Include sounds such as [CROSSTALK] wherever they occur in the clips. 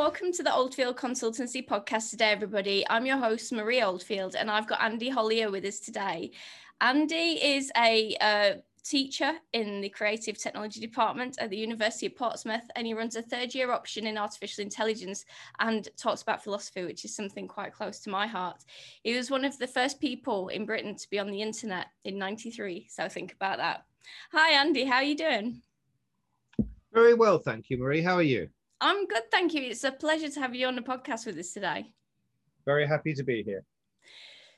welcome to the Oldfield Consultancy podcast today, everybody. I'm your host, Marie Oldfield, and I've got Andy Hollier with us today. Andy is a uh, teacher in the creative technology department at the University of Portsmouth, and he runs a third year option in artificial intelligence and talks about philosophy, which is something quite close to my heart. He was one of the first people in Britain to be on the internet in 93, so think about that. Hi, Andy, how are you doing? Very well, thank you, Marie. How are you? I'm good, thank you. It's a pleasure to have you on the podcast with us today. Very happy to be here.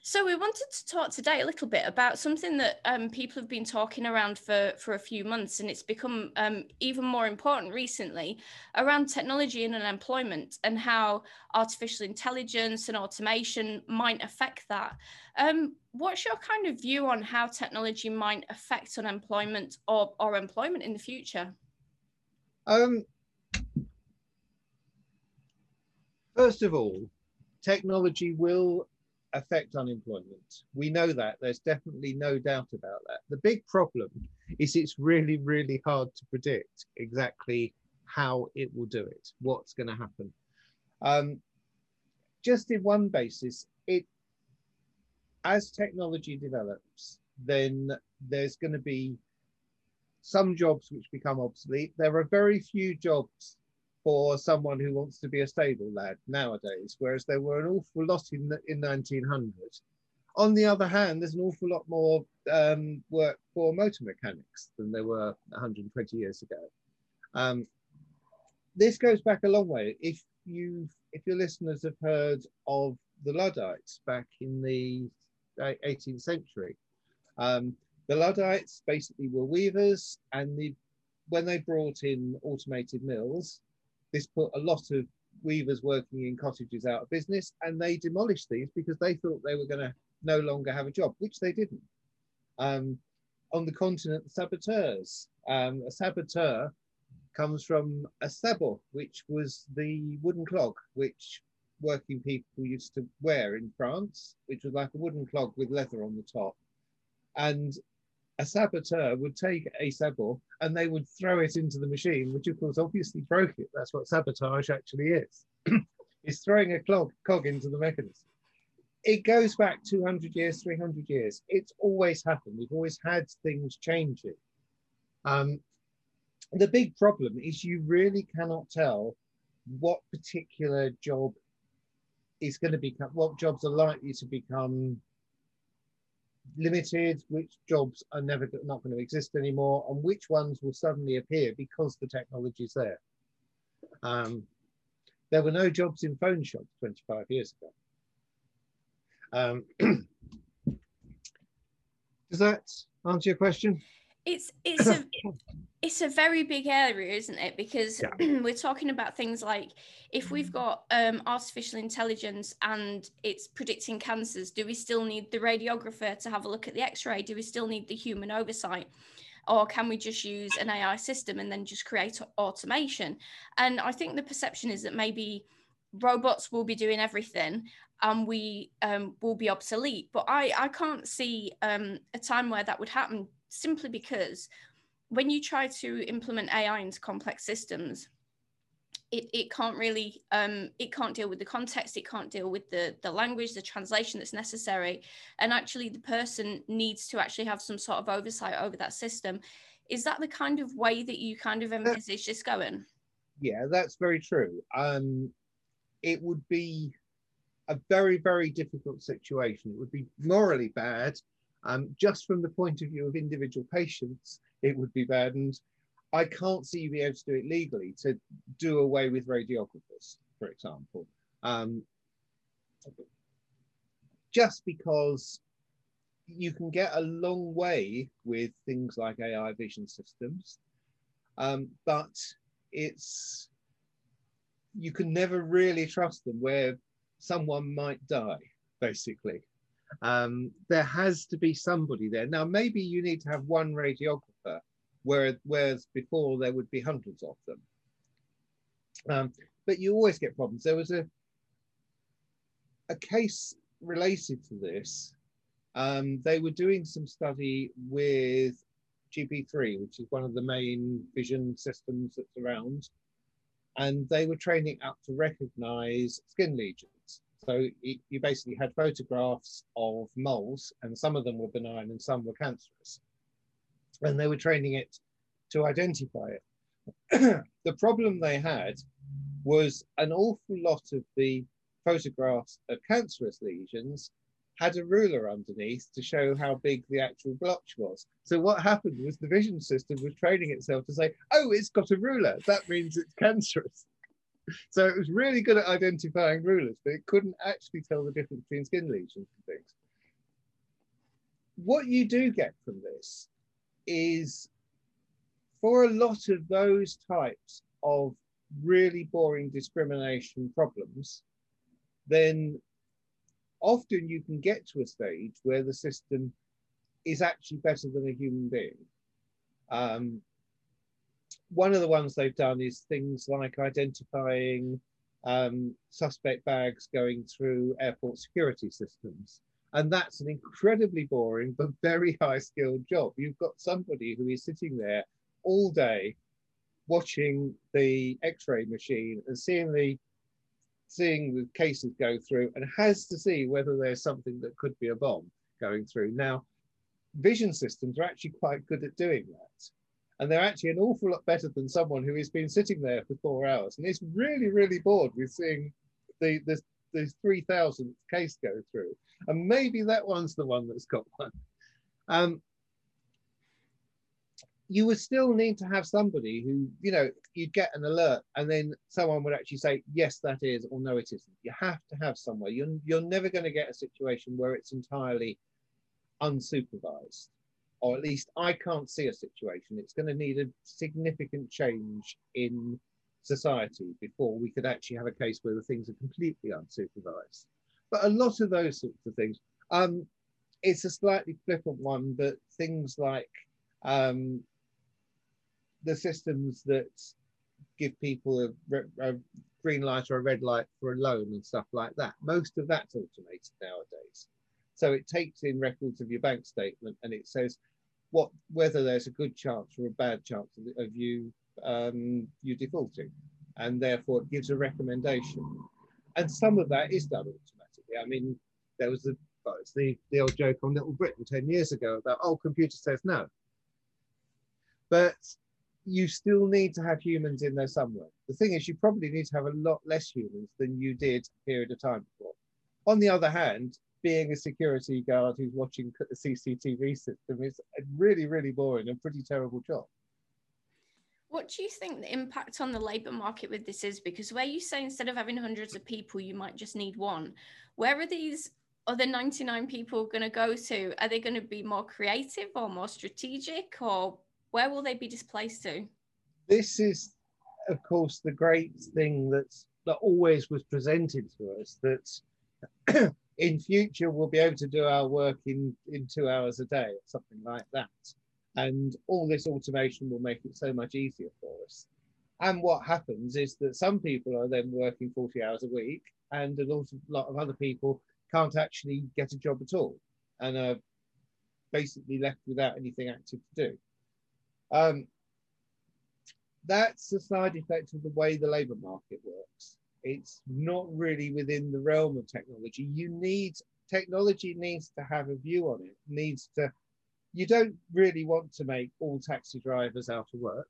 So we wanted to talk today a little bit about something that um, people have been talking around for, for a few months, and it's become um, even more important recently around technology and unemployment and how artificial intelligence and automation might affect that. Um, what's your kind of view on how technology might affect unemployment or, or employment in the future? Um, first of all, technology will affect unemployment. We know that. There's definitely no doubt about that. The big problem is it's really, really hard to predict exactly how it will do it, what's going to happen. Um, just in one basis, it as technology develops, then there's going to be some jobs which become obsolete. There are very few jobs for someone who wants to be a stable lad nowadays, whereas there were an awful lot in, in 1900. On the other hand, there's an awful lot more um, work for motor mechanics than there were 120 years ago. Um, this goes back a long way. If you, if your listeners have heard of the Luddites back in the 18th uh, century, um, the Luddites basically were weavers, and the, when they brought in automated mills, this put a lot of weavers working in cottages out of business, and they demolished these because they thought they were going to no longer have a job, which they didn't. Um, on the continent, saboteurs. Um, a saboteur comes from a sabot, which was the wooden clog which working people used to wear in France, which was like a wooden clog with leather on the top. And a saboteur would take a sabot and they would throw it into the machine, which of course obviously broke it. That's what sabotage actually is. [CLEARS THROAT] it's throwing a clog, cog into the mechanism. It goes back 200 years, 300 years. It's always happened. We've always had things changing. Um, the big problem is you really cannot tell what particular job is going to become, what jobs are likely to become limited, which jobs are never not going to exist anymore, and which ones will suddenly appear because the technology is there. Um, there were no jobs in phone shops 25 years ago. Um, [CLEARS THROAT] does that answer your question? It's it's a [COUGHS] it's a very big area, isn't it? Because yeah. [CLEARS THROAT] we're talking about things like if we've got um, artificial intelligence and it's predicting cancers, do we still need the radiographer to have a look at the X-ray? Do we still need the human oversight? Or can we just use an AI system and then just create automation? And I think the perception is that maybe robots will be doing everything and we um, will be obsolete. But I, I can't see um, a time where that would happen simply because when you try to implement AI into complex systems, it, it can't really um, it can't deal with the context it can't deal with the the language the translation that's necessary. And actually the person needs to actually have some sort of oversight over that system. Is that the kind of way that you kind of envisage this going? Yeah that's very true. Um it would be a very very difficult situation. It would be morally bad um, just from the point of view of individual patients, it would be bad. And I can't see you be able to do it legally to do away with radiographers, for example. Um, just because you can get a long way with things like AI vision systems, um, but it's you can never really trust them where someone might die, basically. Um, there has to be somebody there. Now, maybe you need to have one radiographer, where, whereas before there would be hundreds of them. Um, but you always get problems. There was a, a case related to this. Um, they were doing some study with GP3, which is one of the main vision systems that's around. and they were training up to recognize skin lesions. So you basically had photographs of moles, and some of them were benign and some were cancerous. And they were training it to identify it. [CLEARS THROAT] the problem they had was an awful lot of the photographs of cancerous lesions had a ruler underneath to show how big the actual blotch was. So what happened was the vision system was training itself to say, oh, it's got a ruler. That means it's cancerous. So it was really good at identifying rulers, but it couldn't actually tell the difference between skin lesions and things. What you do get from this is for a lot of those types of really boring discrimination problems, then often you can get to a stage where the system is actually better than a human being. Um, one of the ones they've done is things like identifying um, suspect bags going through airport security systems. And that's an incredibly boring but very high skilled job. You've got somebody who is sitting there all day watching the x-ray machine and seeing the seeing the cases go through and has to see whether there's something that could be a bomb going through. Now, vision systems are actually quite good at doing that. And they're actually an awful lot better than someone who has been sitting there for four hours and is really, really bored with seeing the, the, the 3000th case go through. And maybe that one's the one that's got one. Um, you would still need to have somebody who, you know, you'd get an alert and then someone would actually say, yes, that is, or no, it isn't. You have to have somewhere. You're, you're never going to get a situation where it's entirely unsupervised, or at least I can't see a situation. It's going to need a significant change in society before we could actually have a case where the things are completely unsupervised. But a lot of those sorts of things, um, it's a slightly flippant one, but things like um, the systems that give people a, a, green light or a red light for a loan and stuff like that. Most of that's automated nowadays. So it takes in records of your bank statement and it says what whether there's a good chance or a bad chance of, of you um, you defaulting, and therefore it gives a recommendation. And some of that is done automatically. I mean, there was the the, the old joke on Little Britain 10 years ago about, oh, computer says no. But you still need to have humans in there somewhere. The thing is, you probably need to have a lot less humans than you did a period of time before. On the other hand, being a security guard who's watching the CCTV system is a really, really boring and pretty terrible job. What do you think the impact on the labour market with this is? Because where you say instead of having hundreds of people, you might just need one, where are these other 99 people going to go to? Are they going to be more creative or more strategic or where will they be displaced to? This is, of course, the great thing that's, that always was presented to us that in future we'll be able to do our work in, in two hours a day or something like that. And all this automation will make it so much easier for us. And what happens is that some people are then working 40 hours a week, and a lot of, other people can't actually get a job at all and are basically left without anything active to do. Um, that's a side effect of the way the labour market works. It's not really within the realm of technology. You need technology needs to have a view on it. Needs to. You don't really want to make all taxi drivers out of work,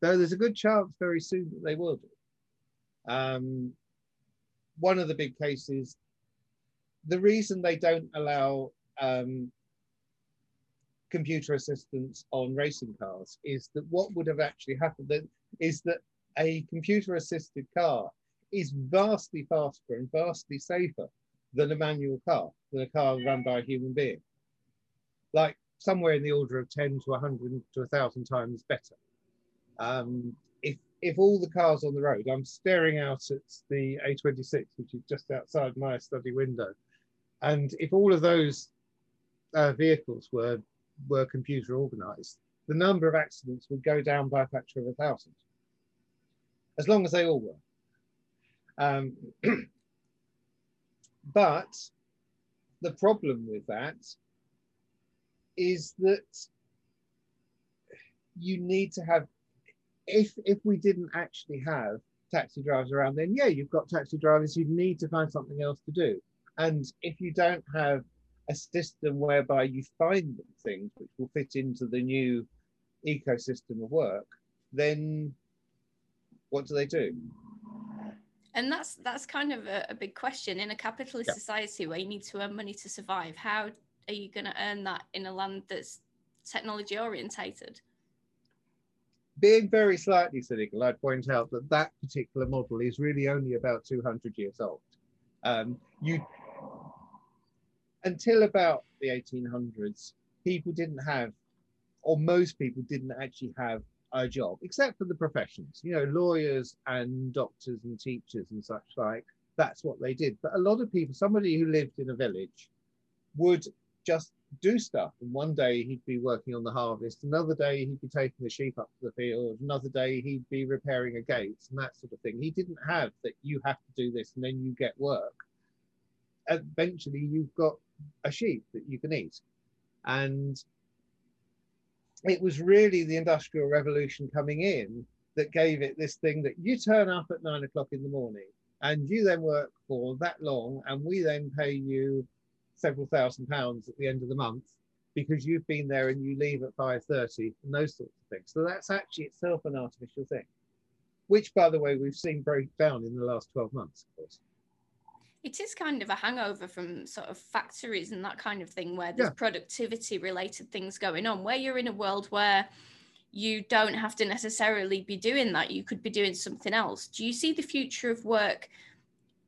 though. There's a good chance very soon that they will do. Um, one of the big cases. The reason they don't allow um, computer assistance on racing cars is that what would have actually happened is that a computer assisted car is vastly faster and vastly safer than a manual car, than a car run by a human being. Like somewhere in the order of 10 to 100 to 1,000 times better. Um, if, if all the cars on the road, I'm staring out at the A26, which is just outside my study window, and if all of those uh, vehicles were were computer organized, the number of accidents would go down by a factor of a thousand, as long as they all were. Um, [CLEARS THROAT] but the problem with that is that you need to have if if we didn't actually have taxi drivers around, then yeah, you've got taxi drivers. You need to find something else to do. And if you don't have a system whereby you find things which will fit into the new ecosystem of work, then what do they do? And that's that's kind of a, a big question in a capitalist yeah. society where you need to earn money to survive. How are you going to earn that in a land that's technology orientated? Being very slightly cynical, I'd point out that that particular model is really only about 200 years old. Um, you until about the 1800s, people didn't have, or most people didn't actually have a job, except for the professions, you know, lawyers and doctors and teachers and such like. That's what they did. But a lot of people, somebody who lived in a village would just do stuff. And one day he'd be working on the harvest, another day he'd be taking the sheep up to the field, another day he'd be repairing a gate and that sort of thing. He didn't have that you have to do this and then you get work. Eventually you've got a sheep that you can eat. And it was really the Industrial Revolution coming in that gave it this thing that you turn up at nine o'clock in the morning and you then work for that long and we then pay you several thousand pounds at the end of the month because you've been there and you leave at 5.30 and those sorts of things. So that's actually itself an artificial thing, which by the way, we've seen break down in the last 12 months, of course it is kind of a hangover from sort of factories and that kind of thing where there's yeah. productivity related things going on. Where you're in a world where you don't have to necessarily be doing that you could be doing something else. Do you see the future of work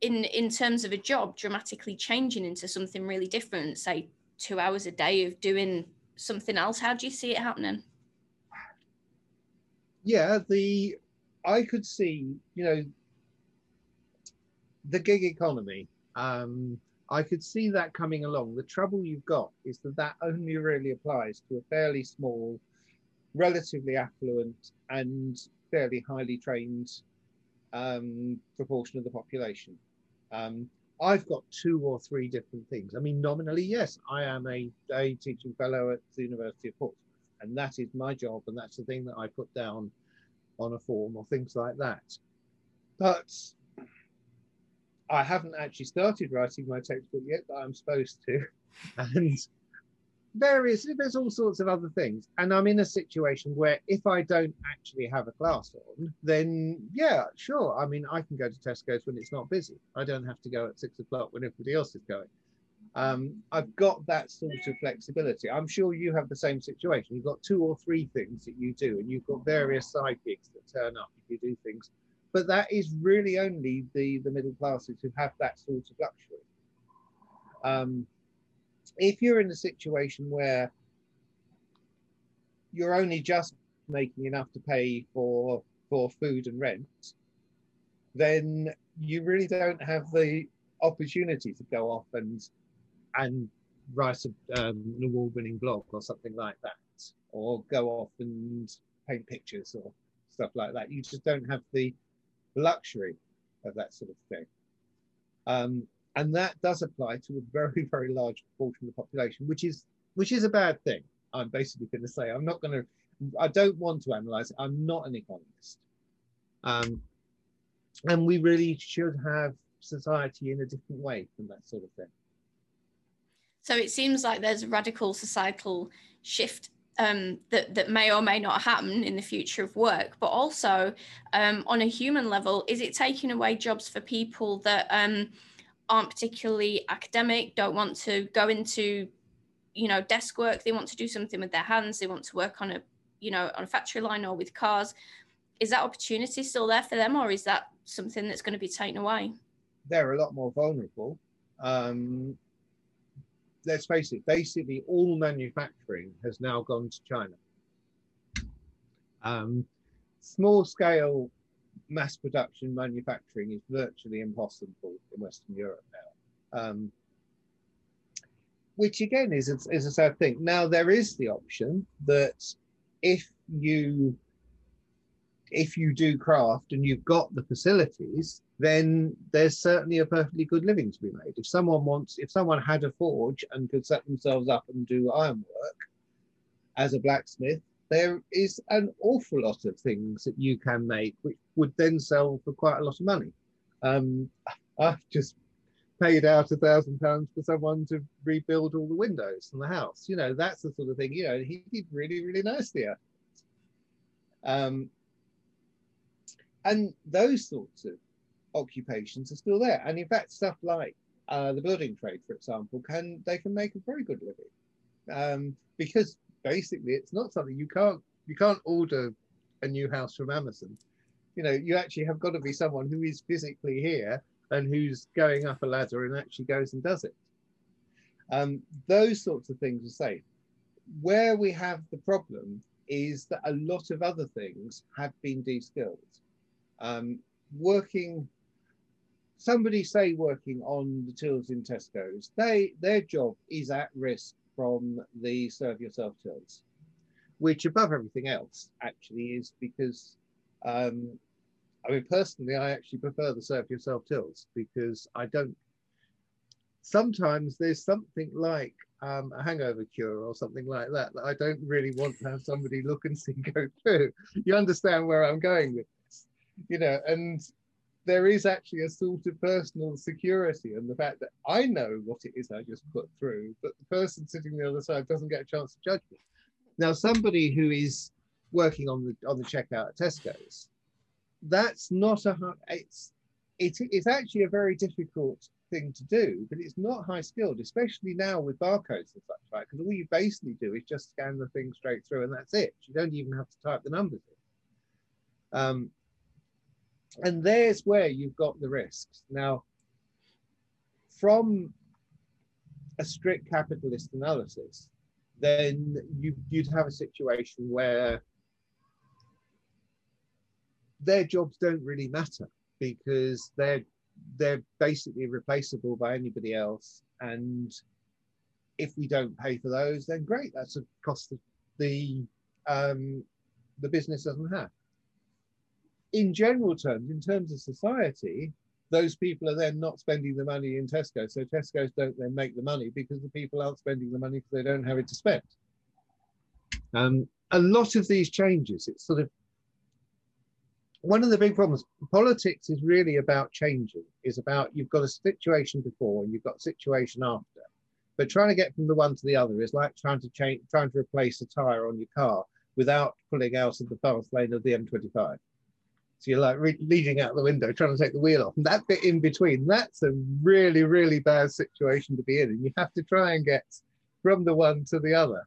in in terms of a job dramatically changing into something really different say 2 hours a day of doing something else? How do you see it happening? Yeah the i could see you know the gig economy. Um, I could see that coming along. The trouble you've got is that that only really applies to a fairly small, relatively affluent, and fairly highly trained um, proportion of the population. Um, I've got two or three different things. I mean, nominally, yes, I am a, a teaching fellow at the University of Portsmouth, and that is my job, and that's the thing that I put down on a form or things like that. But I haven't actually started writing my textbook yet, but I'm supposed to. [LAUGHS] And various, there's all sorts of other things. And I'm in a situation where if I don't actually have a class on, then yeah, sure. I mean, I can go to Tesco's when it's not busy. I don't have to go at six o'clock when everybody else is going. Um, I've got that sort of flexibility. I'm sure you have the same situation. You've got two or three things that you do, and you've got various side gigs that turn up if you do things but that is really only the, the middle classes who have that sort of luxury. Um, if you're in a situation where you're only just making enough to pay for for food and rent, then you really don't have the opportunity to go off and and write a, um, an award-winning blog or something like that, or go off and paint pictures or stuff like that. You just don't have the luxury of that sort of thing. Um, and that does apply to a very, [LAUGHS] very large proportion of the population, which is which is a bad thing. I'm basically going to say I'm not going to. I don't want to analyze it. I'm not an economist, um, and we really should have society in a different way from that sort of thing. So it seems like there's a radical societal shift um, that that may or may not happen in the future of work, but also um, on a human level, is it taking away jobs for people that um, aren't particularly academic, don't want to go into, you know, desk work. They want to do something with their hands. They want to work on a, you know, on a factory line or with cars. Is that opportunity still there for them, or is that something that's going to be taken away? They're a lot more vulnerable. Um, let's face it, basically all manufacturing has now gone to China. Um, small scale mass production manufacturing is virtually impossible in Western Europe now. Um, which again is is a sad thing. Now there is the option that if you if you do craft and you've got the facilities, then there's certainly a perfectly good living to be made. If someone wants, if someone had a forge and could set themselves up and do ironwork as a blacksmith, there is an awful lot of things that you can make which would then sell for quite a lot of money. Um, I've just paid out a thousand pounds for someone to rebuild all the windows in the house. You know, that's the sort of thing, you know, he did really, really nicely at. Um, and those sorts of occupations are still there. And in fact, stuff like uh, the building trade, for example, can they can make a very good living um, because basically it's not something you can't you can't order a new house from Amazon. You know, you actually have got to be someone who is physically here and who's going up a ladder and actually goes and does it. Um, those sorts of things are safe. Where we have the problem is that a lot of other things have been de-skilled. Um, working, somebody say working on the tills in Tesco's, they their job is at risk from the serve yourself tills, which above everything else actually is because um, I mean, personally, I actually prefer the serve yourself tills because I don't. Sometimes there's something like um, a hangover cure or something like that that I don't really want to have somebody look and [LAUGHS] see go through. You understand where I'm going with this, you know, and there is actually a sort of personal security and the fact that I know what it is I just put through, but the person sitting the other side doesn't get a chance to judge me. Now, somebody who is working on the on the checkout at Tesco's, that's not a it's it, it's actually a very difficult thing to do, but it's not high skilled, especially now with barcodes and such like, because all you basically do is just scan the thing straight through and that's it. You don't even have to type the numbers in. Um, and there's where you've got the risks. Now, from a strict capitalist analysis, then you, you'd have a situation where their jobs don't really matter because they're they're basically replaceable by anybody else and if we don't pay for those then great that's a cost that the um, the business doesn't have in general terms, in terms of society, those people are then not spending the money in Tesco. So Tesco's don't then make the money because the people aren't spending the money because they don't have it to spend. Um, a lot of these changes, it's sort of one of the big problems. Politics is really about changing, is about you've got a situation before and you've got a situation after. But trying to get from the one to the other is like trying to change, trying to replace a tire on your car without pulling out of the fast lane of the M25. So you're like re- out the window, trying to take the wheel off. And that bit in between, that's a really, really bad situation to be in. And you have to try and get from the one to the other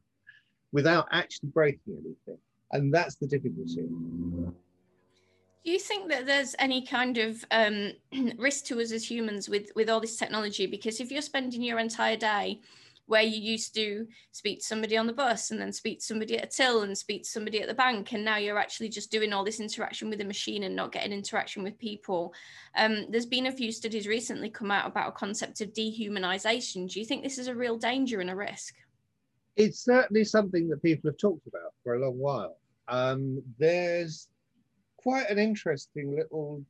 without actually breaking anything. And that's the difficulty. Do you think that there's any kind of um, [CLEARS THROAT] risk to us as humans with, with all this technology? Because if you're spending your entire day where you used to speak to somebody on the bus and then speak to somebody at a till and speak to somebody at the bank and now you're actually just doing all this interaction with a machine and not getting interaction with people. Um, there's been a few studies recently come out about a concept of dehumanization. Do you think this is a real danger and a risk? It's certainly something that people have talked about for a long while. Um, there's quite an interesting little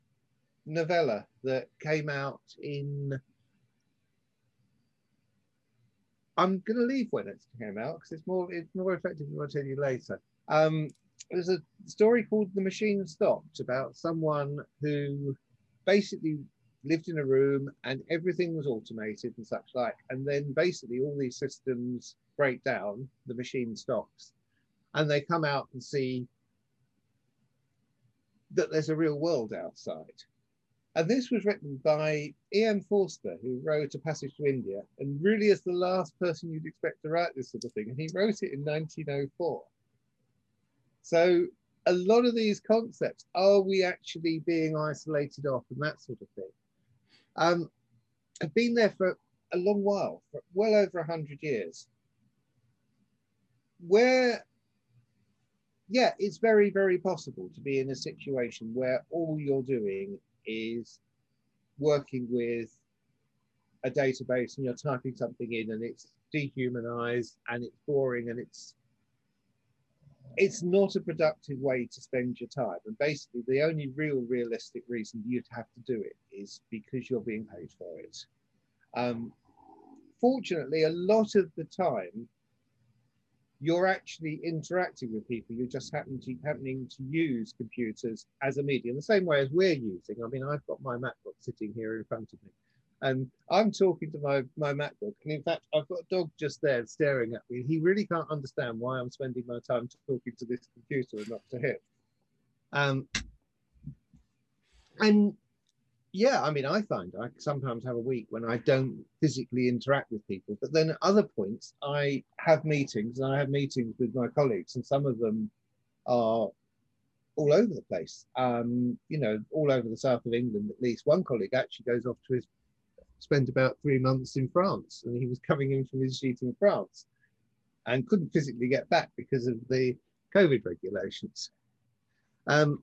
novella that came out in I'm going to leave when it came out because it's more it's more effective than I'll tell you later. Um, there's a story called The Machine Stopped about someone who basically lived in a room and everything was automated and such like. And then basically all these systems break down, the machine stops, and they come out and see that there's a real world outside. And this was written by E.M. Forster, who wrote A Passage to India, and really is the last person you'd expect to write this sort of thing. And he wrote it in 1904. So a lot of these concepts, are we actually being isolated off and that sort of thing, um, have been there for a long while, for well over 100 years. Where, yeah, it's very, very possible to be in a situation where all you're doing is working with a database and you're typing something in and it's dehumanized and it's boring and it's it's not a productive way to spend your time. And basically the only real realistic reason you'd have to do it is because you're being paid for it. Um, fortunately a lot of the time you're actually interacting with people. You're just happening to, happening to use computers as a medium, the same way as we're using. I mean, I've got my MacBook sitting here in front of me, and I'm talking to my, my MacBook. And in fact, I've got a dog just there staring at me. He really can't understand why I'm spending my time talking to this computer and not to him. Um, and yeah, I mean, I find I sometimes have a week when I don't physically interact with people, but then at other points I have meetings and I have meetings with my colleagues, and some of them are all over the place. Um, you know, all over the south of England at least. One colleague actually goes off to his spent about three months in France, and he was coming in from his shoot in France, and couldn't physically get back because of the COVID regulations. Um,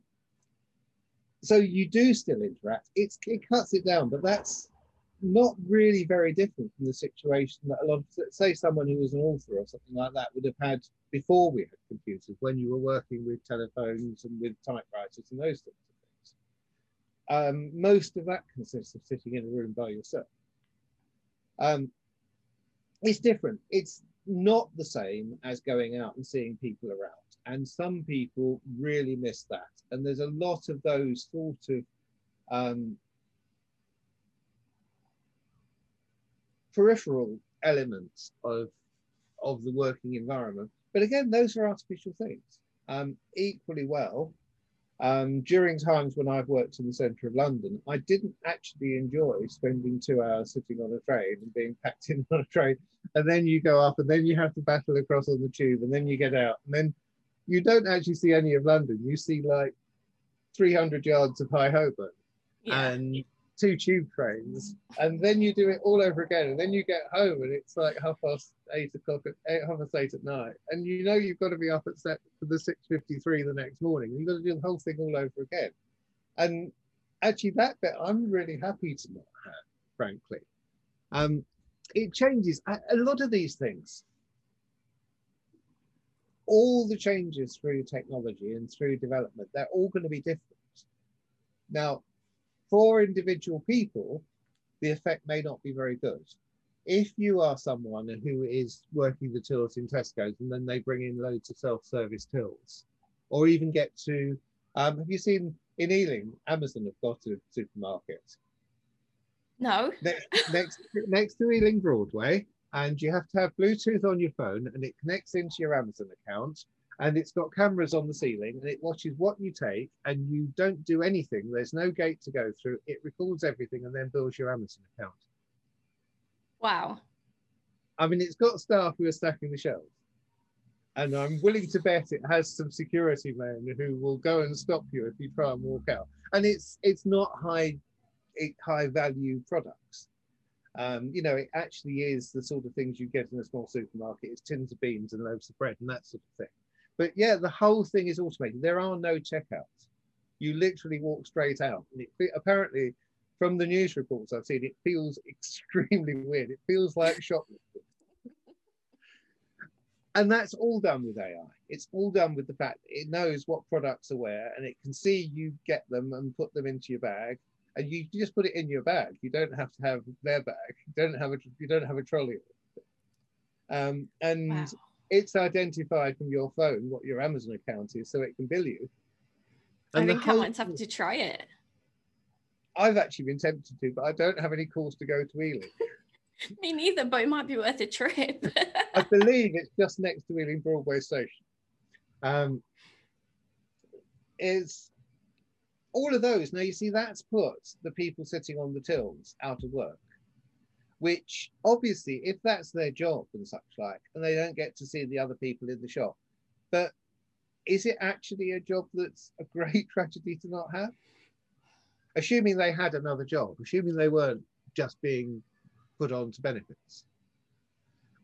so you do still interact. It's, it cuts it down, but that's not really very different from the situation that a lot of, say, someone who was an author or something like that would have had before we had computers, when you were working with telephones and with typewriters and those sorts of things. Um, most of that consists of sitting in a room by yourself. Um, it's different. It's not the same as going out and seeing people around. And some people really miss that. And there's a lot of those sort of um, peripheral elements of, of the working environment. But again, those are artificial things. Um, equally well, um, during times when I've worked in the centre of London, I didn't actually enjoy spending two hours sitting on a train and being packed [LAUGHS] in on a train. And then you go up and then you have to battle across on the tube and then you get out. And then you don't actually see any of London. You see like 300 yards of High Holborn yeah. and two tube trains, and then you do it all over again, and then you get home and it's like half past eight o'clock at eight, half past eight at night, and you know you've got to be up at set for the 6:53 the next morning. You've got to do the whole thing all over again, and actually that bit I'm really happy to not have, frankly. Um, it changes a, a lot of these things all the changes through technology and through development, they're all going to be different. Now, for individual people, the effect may not be very good. If you are someone who is working the tills in Tesco's and then they bring in loads of self-service tills, or even get to, um, have you seen in Ealing, Amazon have got a supermarket? No. next, next, next to Ealing Broadway, and you have to have Bluetooth on your phone and it connects into your Amazon account and it's got cameras on the ceiling and it watches what you take and you don't do anything. There's no gate to go through. It records everything and then builds your Amazon account. Wow. I mean, it's got staff who are stacking the shelves. And I'm willing to bet it has some security men who will go and stop you if you try and walk out. And it's it's not high high value products. Um, you know, it actually is the sort of things you get in a small supermarket. It's tins of beans and loaves of bread and that sort of thing. But yeah, the whole thing is automated. There are no checkouts. You literally walk straight out. And it, apparently, from the news reports I've seen, it feels [LAUGHS] extremely weird. It feels like shoplifting. and that's all done with AI. It's all done with the fact it knows what products are where and it can see you get them and put them into your bag and you just put it in your bag. You don't have to have their bag. You don't have a you don't have a trolley. Um, and wow. it's identified from your phone what your Amazon account is, so it can bill you. And I think I might have to try it. I've actually been tempted to, but I don't have any calls to go to Ealing. [LAUGHS] [LAUGHS] Me neither, but it might be worth a trip. I [LAUGHS] believe it's just next to Ealing Broadway Station. Um, it's all of those. Now you see that's put the people sitting on the tills out of work, which obviously, if that's their job and such like, and they don't get to see the other people in the shop, but is it actually a job that's a great [LAUGHS] tragedy to not have? Assuming they had another job, assuming they weren't just being put on to benefits.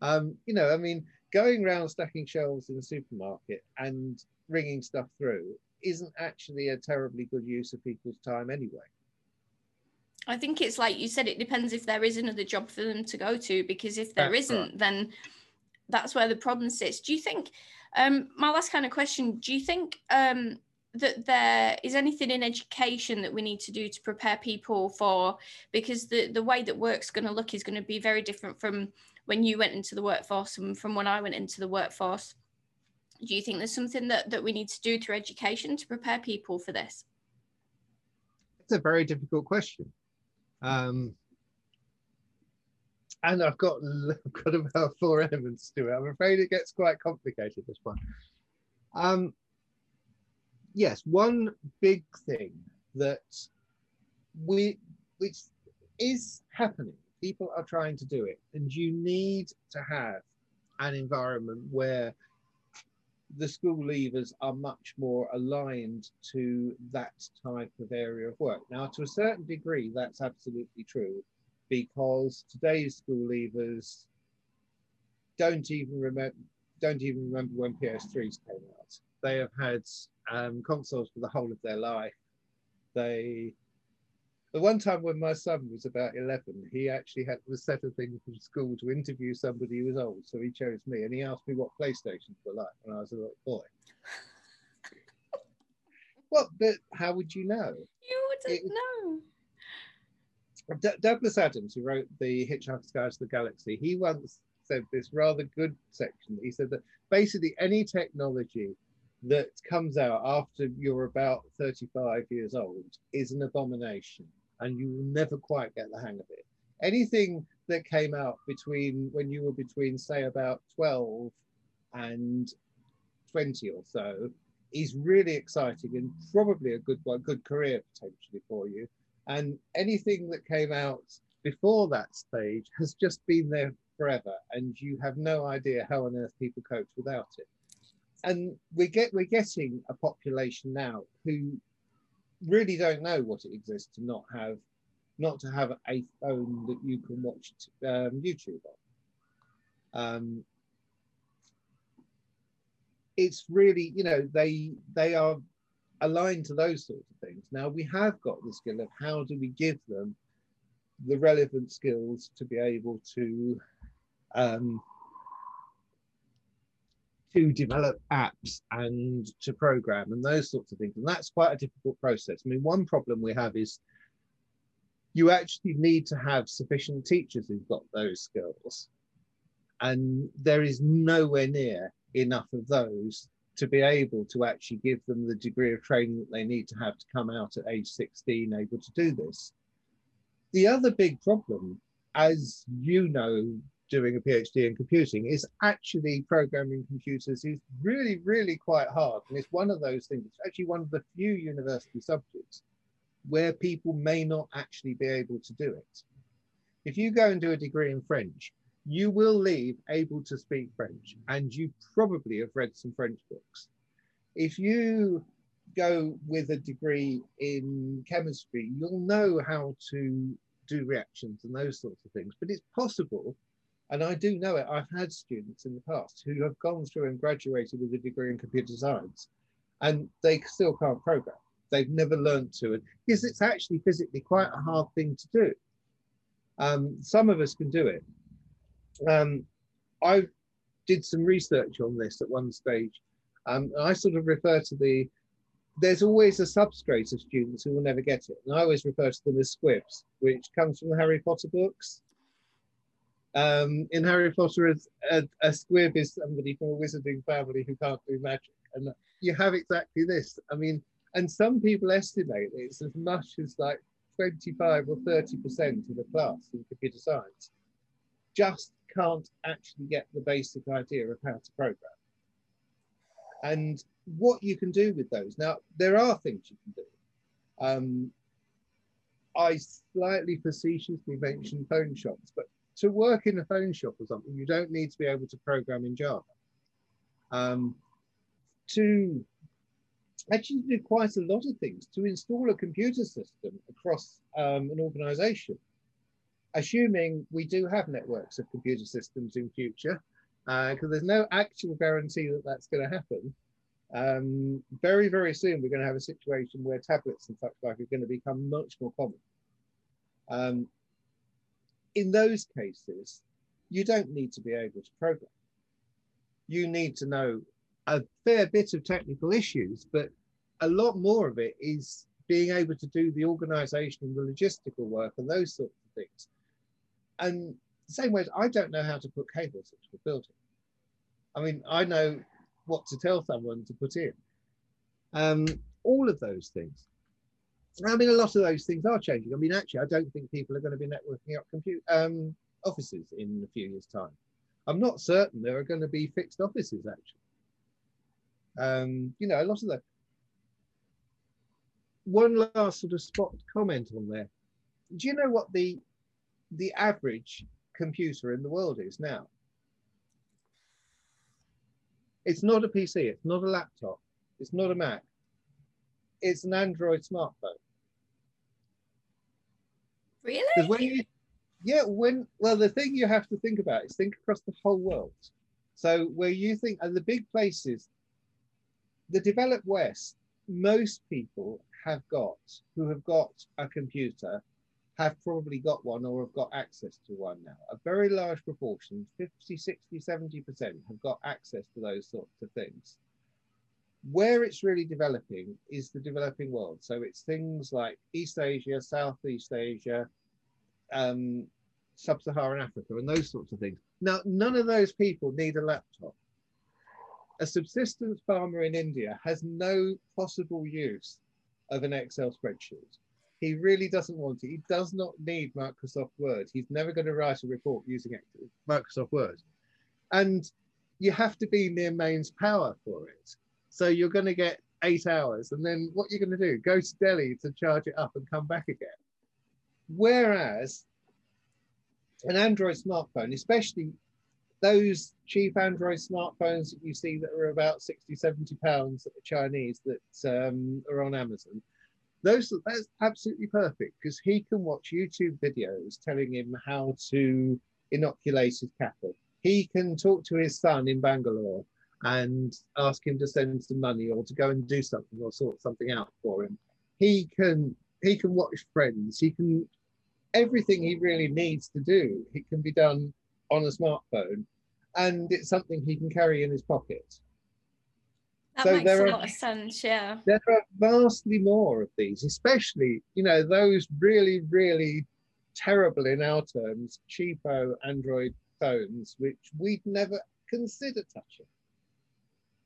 Um, you know, I mean, going around stacking shelves in a supermarket and ringing stuff through isn't actually a terribly good use of people's time anyway. I think it's like you said, it depends if there is another job for them to go to, because if there not right. then that's where the problem sits. Do you think, um, my last kind of question, do you think um, that there is anything in education that we need to do to prepare people for, because the, the way that work's going to look is going to be very different from when you went into the workforce and from when I went into the workforce? Do you think there's something that, that we need to do through education to prepare people for this? It's a very difficult question. Um, and I've got, [LAUGHS] I've got about four elements to it. I'm afraid it gets quite complicated, this one. Um, yes, one big thing that we, which is happening, people are trying to do it, and you need to have an environment where the school leavers are much more aligned to that type of area of work. Now, to a certain degree, that's absolutely true because today's school leavers don't even remember don't even remember when PS3s came out. They have had um, consoles for the whole of their life. They the one time when my son was about 11, he actually had was set a thing from school to interview somebody who was old. So he chose me and he asked me what PlayStations were like when I was a little boy. [LAUGHS] what, but how would you know? You wouldn't it, know. D- Douglas Adams, who wrote the Hitchhiker's Guide to the Galaxy, he once said this rather good section. He said that basically any technology that comes out after you're about 35 years old is an abomination and you will never quite get the hang of it. Anything that came out between when you were between, say, about 12 and 20 or so is really exciting and probably a good one, good career potentially for you. And anything that came out before that stage has just been there forever, and you have no idea how on earth people cope without it. And we get we're getting a population now who really don't know what it exists to not have not to have a phone that you can watch um, YouTube on. Um, it's really, you know, they they are aligned to those sorts of things. Now we have got the skill of how do we give them the relevant skills to be able to um, to develop apps and to program and those sorts of things. And that's quite a difficult process. I mean, one problem we have is you actually need to have sufficient teachers who've got those skills. And there is nowhere near enough of those to be able to actually give them the degree of training that they need to have to come out at age 16 able to do this. The other big problem, as you know doing a PhD in computing is actually programming computers is really, really quite hard. And it's one of those things, it's actually one of the few university subjects where people may not actually be able to do it. If you go and do a degree in French, you will leave able to speak French and you probably have read some French books. If you go with a degree in chemistry, you'll know how to do reactions and those sorts of things. But it's possible and I do know it. I've had students in the past who have gone through and graduated with a degree in computer science and they still can't program. They've never learned to. because it's actually physically quite a hard thing to do. Um, some of us can do it. Um, I did some research on this at one stage. Um, I sort of refer to the, there's always a substrate of students who will never get it. And I always refer to them as squibs, which comes from the Harry Potter books. Um, in Harry Potter, a, a squib is somebody from a wizarding family who can't do magic. And you have exactly this. I mean, and some people estimate it's as much as like 25 or 30% of the class in computer science just can't actually get the basic idea of how to program. And what you can do with those. Now, there are things you can do. Um, I slightly facetiously mentioned phone shops, but to work in a phone shop or something, you don't need to be able to program in Java. Um, to actually do quite a lot of things to install a computer system across um, an organization, assuming we do have networks of computer systems in future, because uh, there's no actual guarantee that that's going to happen. Um, very, very soon, we're going to have a situation where tablets and such like are going to become much more common. Um, in those cases, you don't need to be able to program. You need to know a fair bit of technical issues, but a lot more of it is being able to do the organization and the logistical work and those sorts of things. And same way, I don't know how to put cables into a building. I mean, I know what to tell someone to put in. Um, all of those things. I mean, a lot of those things are changing. I mean, actually, I don't think people are going to be networking up compute um, offices in a few years' time. I'm not certain there are going to be fixed offices actually. Um, you know, a lot of the. One last sort of spot comment on there. Do you know what the the average computer in the world is now? It's not a PC. It's not a laptop. It's not a Mac. It's an Android smartphone. Really? When you, yeah, when well, the thing you have to think about is think across the whole world. So where you think, and the big places, the developed West, most people have got who have got a computer have probably got one or have got access to one now. A very large proportion, 50, 60, 70% have got access to those sorts of things. Where it's really developing is the developing world. So it's things like East Asia, Southeast Asia, um, Sub Saharan Africa, and those sorts of things. Now, none of those people need a laptop. A subsistence farmer in India has no possible use of an Excel spreadsheet he really doesn't want it. He does not need Microsoft Word. He's never going to write a report using Microsoft Word. And you have to be near mains power for it. So you're going to get eight hours. And then what you're going to do, go to Delhi to charge it up and come back again. Whereas an Android smartphone, especially those cheap Android smartphones that you see that are about 60, 70 pounds that are Chinese that um, are on Amazon, those that's absolutely perfect because he can watch YouTube videos telling him how to inoculate his cattle. He can talk to his son in Bangalore and ask him to send some money or to go and do something or sort something out for him. He can he can watch friends. He can everything he really needs to do. It can be done on a smartphone, and it's something he can carry in his pocket. That so makes there a are, lot of sense, yeah. There are vastly more of these, especially, you know, those really, really terrible in our terms, cheapo Android phones, which we'd never consider touching.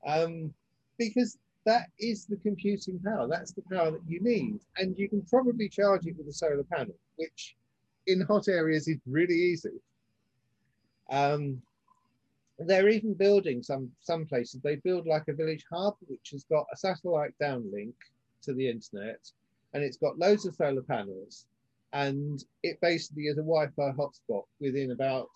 Um, because that is the computing power. That's the power that you need. And you can probably charge it with a solar panel, which in hot areas is really easy. Um, they're even building some some places. They build like a village hub, which has got a satellite downlink to the internet, and it's got loads of solar panels, and it basically is a Wi-Fi hotspot within about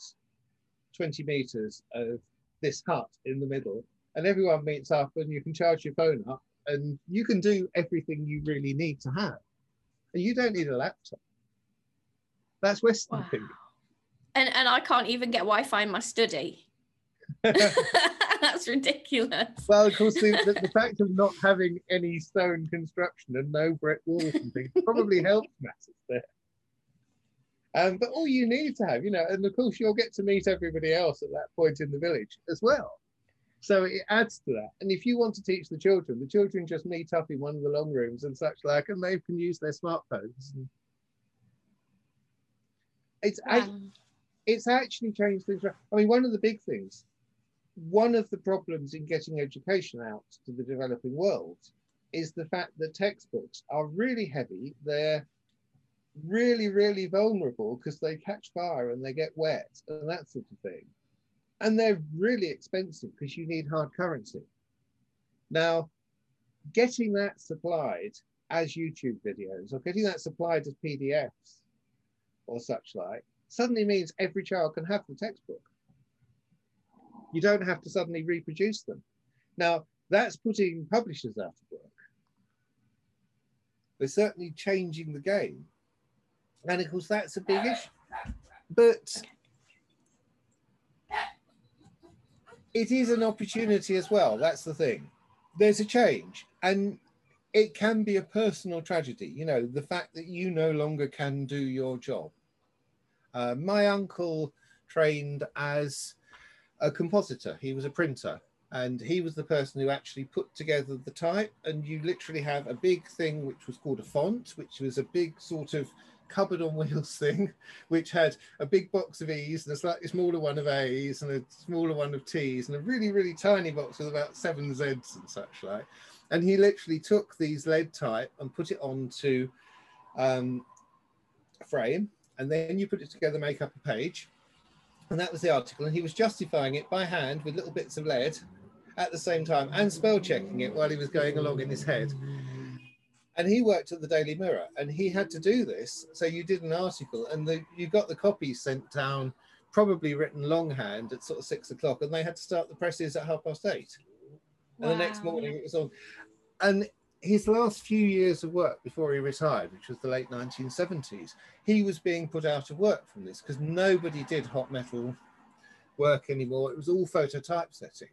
20 meters of this hut in the middle, and everyone meets up, and you can charge your phone up, and you can do everything you really need to have, and you don't need a laptop. That's Western wow. thinking. And and I can't even get Wi-Fi in my study. [LAUGHS] [LAUGHS] That's ridiculous. Well, of course, the, the, the, fact of not having any stone construction and no brick walls and things probably [LAUGHS] helps matters there. Um, but all you need to have, you know, and of course you'll get to meet everybody else at that point in the village as well. So it adds to that. And if you want to teach the children, the children just meet up in one of the long rooms and such like, and they can use their smartphones. It's wow. it's actually changed things. I mean, one of the big things one of the problems in getting education out to the developing world is the fact that textbooks are really heavy. They're really, really vulnerable because they catch fire and they get wet and that sort of thing. And they're really expensive because you need hard currency. Now, getting that supplied as YouTube videos or getting that supplied as PDFs or such like suddenly means every child can have the textbook. You don't have to suddenly reproduce them. Now, that's putting publishers out of work. They're certainly changing the game. And of course, that's a big issue. But it is an opportunity as well. That's the thing. There's a change. And it can be a personal tragedy. You know, the fact that you no longer can do your job. Uh, my uncle trained as a compositor. He was a printer, and he was the person who actually put together the type. And you literally have a big thing which was called a font, which was a big sort of cupboard on wheels thing, [LAUGHS] which had a big box of E's and a slightly smaller one of A's and a smaller one of T's and a really, really tiny box with about seven Z's and such like. And he literally took these lead type and put it onto um, a frame. And then you put it together, make up a page. And that was the article. And he was justifying it by hand with little bits of lead at the same time and spell checking it while he was going along in his head. And he worked at the Daily Mirror and he had to do this. So you did an article and the, you got the copy sent down, probably written longhand at sort of six o'clock. And they had to start the presses at half past eight. And the next morning it was on. And his last few years of work before he retired, which was the late 1970s, he was being put out of work from this because nobody did hot metal work anymore. It was all photo typesetting.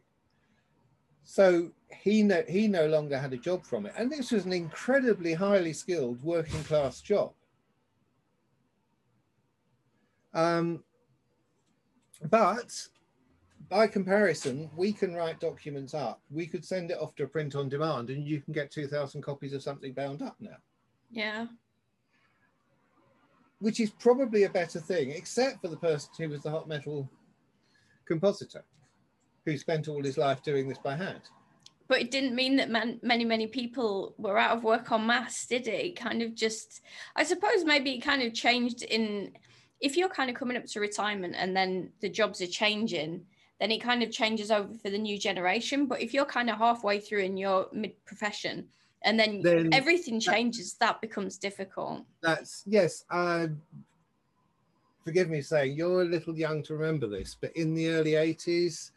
So he no, he no longer had a job from it. And this was an incredibly highly skilled working class job. Um, but by comparison, we can write documents up. We could send it off to print on demand and you can get 2,000 copies of something bound up now. Yeah. Which is probably a better thing, except for the person who was the hot metal compositor who spent all his life doing this by hand. But it didn't mean that man, many, many people were out of work en masse, did it? it? Kind of just, I suppose maybe it kind of changed in, if you're kind of coming up to retirement and then the jobs are changing, then it kind of changes over for the new generation. But if you're kind of halfway through in your mid profession and then, then everything changes, that, that, becomes difficult. That's, yes. Uh, forgive me saying you're a little young to remember this, but in the early 80s,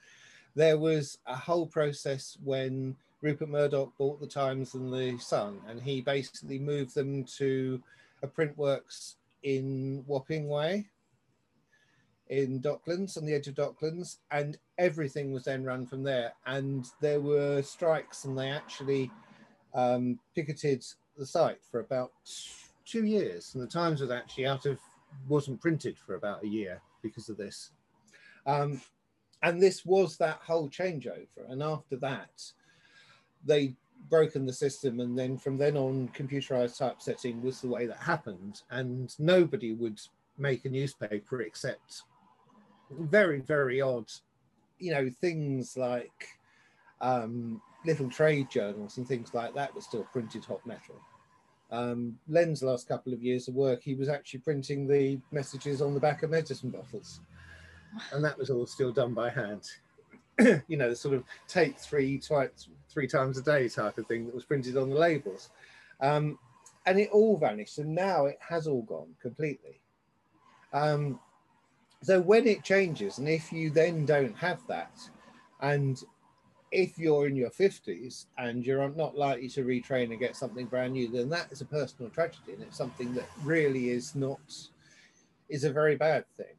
there was a whole process when Rupert Murdoch bought the Times and the Sun, and he basically moved them to a print works in Wapping Way in Docklands, on the edge of Docklands, and everything was then run from there. And there were strikes, and they actually um, picketed the site for about two years. And the Times was actually out of, wasn't printed for about a year because of this. Um, and this was that whole changeover. And after that, they broken the system and then from then on computerized typesetting was the way that happened. And nobody would make a newspaper except very very odd you know things like um, trade journals and things like that were still printed hot metal. Um, len's last couple of years of work he was actually printing the messages on the back of medicine bottles and that was all still done by hand. [CLEARS THROAT] you know, the sort of take three twice, three times a day type of thing that was printed on the labels. Um, and it all vanished, and now it has all gone completely. Um, so when it changes, and if you then don't have that, and if you're in your 50s and you're not likely to retrain and get something brand new, then that is a personal tragedy, and it's something that really is not is a very bad thing.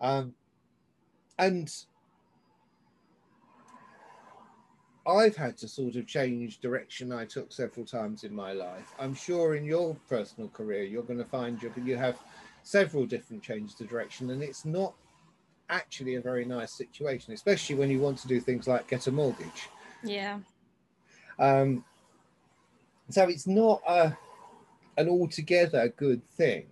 Um, and I've had to sort of change direction I took several times in my life. I'm sure in your personal career, you're going to find you, you have several different changes of direction, and it's not actually a very nice situation, especially when you want to do things like get a mortgage. Yeah. Um, so it's not a, an altogether good thing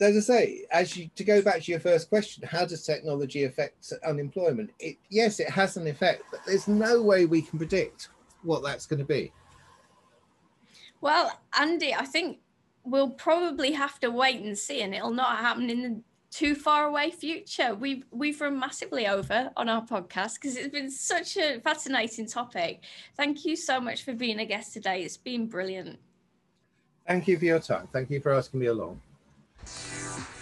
as I say, as you to go back to your first question, how does technology affect unemployment? It, yes, it has an effect, but there's no way we can predict what that's going to be. Well, Andy, I think we'll probably have to wait and see, and it'll not happen in the too far away future. We've we've run massively over on our podcast because it's been such a fascinating topic. Thank you so much for being a guest today. It's been brilliant. Thank you for your time. Thank you for asking me along. Yeah.